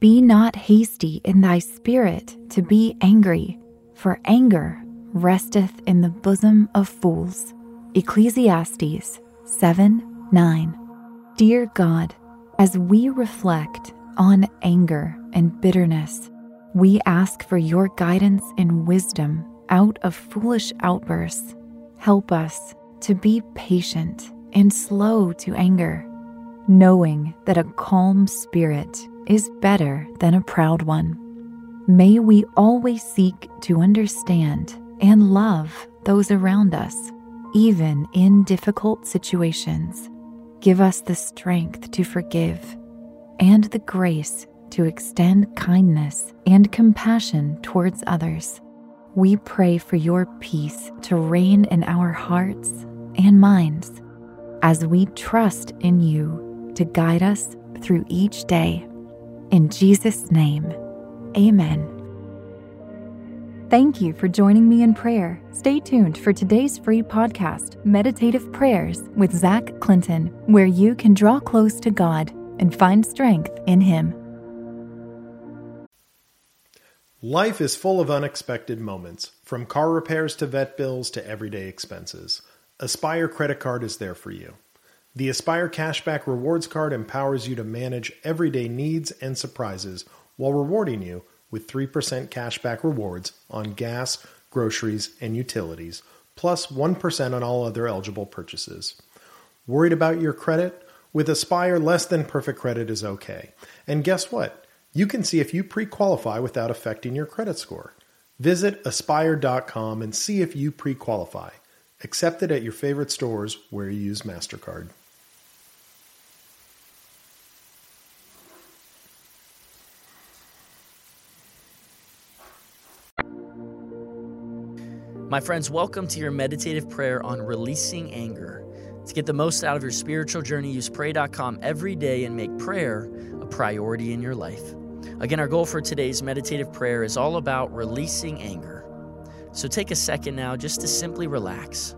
Be not hasty in thy spirit to be angry, for anger resteth in the bosom of fools. Ecclesiastes 7 9. Dear God, as we reflect on anger and bitterness, we ask for your guidance and wisdom out of foolish outbursts. Help us to be patient and slow to anger, knowing that a calm spirit is better than a proud one. May we always seek to understand and love those around us, even in difficult situations. Give us the strength to forgive and the grace to extend kindness and compassion towards others. We pray for your peace to reign in our hearts and minds as we trust in you to guide us through each day. In Jesus' name, amen. Thank you for joining me in prayer. Stay tuned for today's free podcast, Meditative Prayers with Zach Clinton, where you can draw close to God and find strength in Him. Life is full of unexpected moments, from car repairs to vet bills to everyday expenses. Aspire Credit Card is there for you. The Aspire Cashback Rewards Card empowers you to manage everyday needs and surprises while rewarding you with 3% cashback rewards on gas, groceries, and utilities, plus 1 on all other eligible purchases. Worried about your credit? With Aspire, less than perfect credit is okay. And guess what? You can see if you pre qualify without affecting your credit score. Visit aspire.com and see if you pre qualify. Accepted at your favorite stores where you use MasterCard. My friends, welcome to your meditative prayer on releasing anger. To get the most out of your spiritual journey, use pray.com every day and make prayer a priority in your life. Again, our goal for today's meditative prayer is all about releasing anger. So take a second now just to simply relax.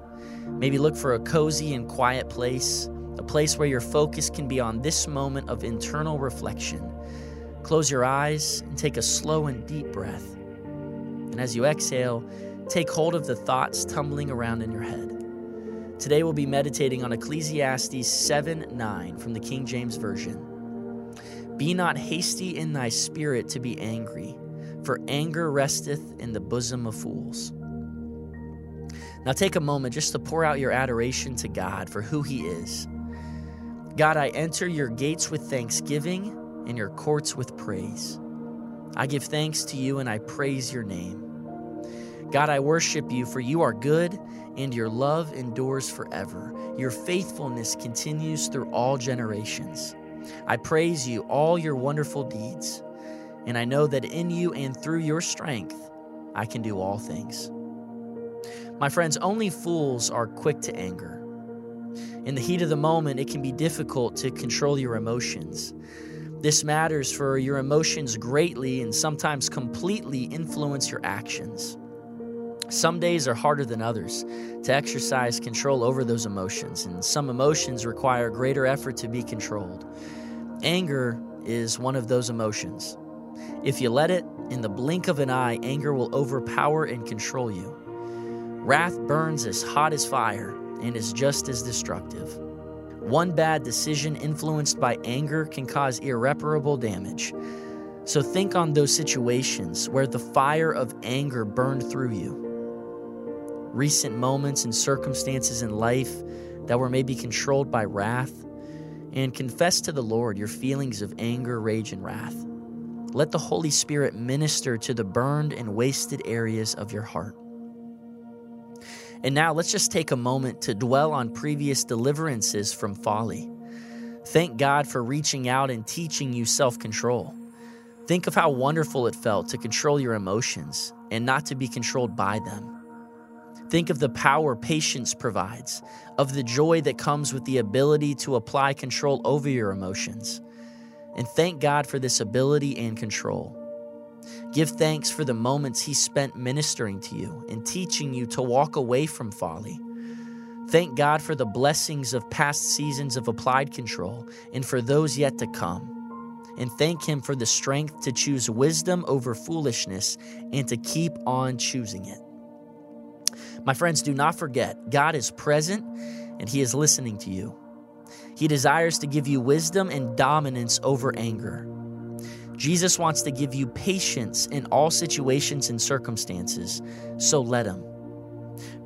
Maybe look for a cozy and quiet place, a place where your focus can be on this moment of internal reflection. Close your eyes and take a slow and deep breath. And as you exhale, Take hold of the thoughts tumbling around in your head. Today we'll be meditating on Ecclesiastes 7 9 from the King James Version. Be not hasty in thy spirit to be angry, for anger resteth in the bosom of fools. Now take a moment just to pour out your adoration to God for who He is. God, I enter your gates with thanksgiving and your courts with praise. I give thanks to you and I praise your name. God, I worship you, for you are good and your love endures forever. Your faithfulness continues through all generations. I praise you, all your wonderful deeds, and I know that in you and through your strength, I can do all things. My friends, only fools are quick to anger. In the heat of the moment, it can be difficult to control your emotions. This matters for your emotions greatly and sometimes completely influence your actions. Some days are harder than others to exercise control over those emotions, and some emotions require greater effort to be controlled. Anger is one of those emotions. If you let it, in the blink of an eye, anger will overpower and control you. Wrath burns as hot as fire and is just as destructive. One bad decision influenced by anger can cause irreparable damage. So think on those situations where the fire of anger burned through you recent moments and circumstances in life that were maybe controlled by wrath, and confess to the Lord your feelings of anger, rage, and wrath. Let the Holy Spirit minister to the burned and wasted areas of your heart. And now let's just take a moment to dwell on previous deliverances from folly. Thank God for reaching out and teaching you self control. Think of how wonderful it felt to control your emotions and not to be controlled by them. Think of the power patience provides, of the joy that comes with the ability to apply control over your emotions. And thank God for this ability and control. Give thanks for the moments He spent ministering to you and teaching you to walk away from folly. Thank God for the blessings of past seasons of applied control and for those yet to come. and thank Him for the strength to choose wisdom over foolishness and to keep on choosing it. My friends, do not forget, God is present and He is listening to you. He desires to give you wisdom and dominance over anger. Jesus wants to give you patience in all situations and circumstances, so let Him.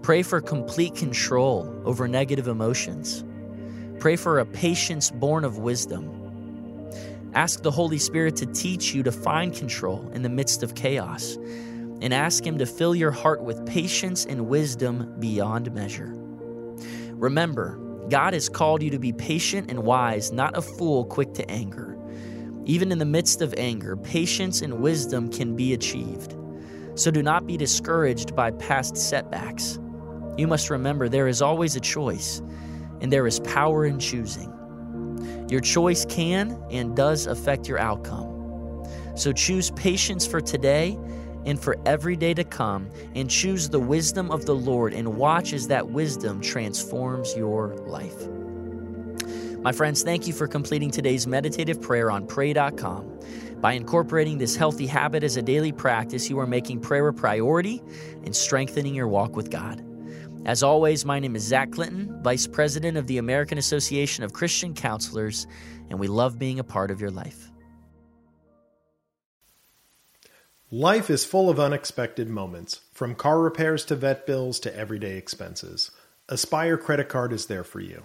Pray for complete control over negative emotions. Pray for a patience born of wisdom. Ask the Holy Spirit to teach you to find control in the midst of chaos, and ask Him to fill your heart with patience and wisdom beyond measure. Remember, God has called you to be patient and wise, not a fool quick to anger. Even in the midst of anger, patience and wisdom can be achieved. So do not be discouraged by past setbacks. You must remember there is always a choice, and there is power in choosing. Your choice can and does affect your outcome. So choose patience for today and for every day to come, and choose the wisdom of the Lord and watch as that wisdom transforms your life. My friends, thank you for completing today's meditative prayer on pray.com. By incorporating this healthy habit as a daily practice, you are making prayer a priority and strengthening your walk with God. As always, my name is Zach Clinton, Vice President of the American Association of Christian Counselors, and we love being a part of your life. Life is full of unexpected moments, from car repairs to vet bills to everyday expenses. Aspire Credit Card is there for you.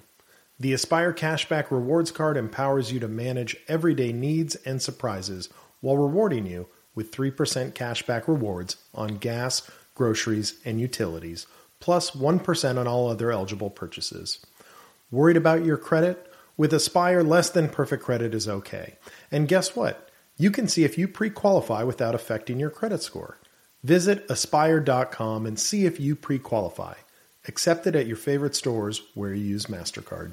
The Aspire Cashback Rewards Card empowers you to manage everyday needs and surprises while rewarding you with 3% cashback rewards on gas, groceries, and utilities, plus 1 on all other eligible purchases. Worried about your credit? With Aspire, less than perfect credit is okay. And guess what? You can see if you pre qualify without affecting your credit score. Visit aspire.com and see if you pre qualify. Accepted at your favorite stores where you use MasterCard.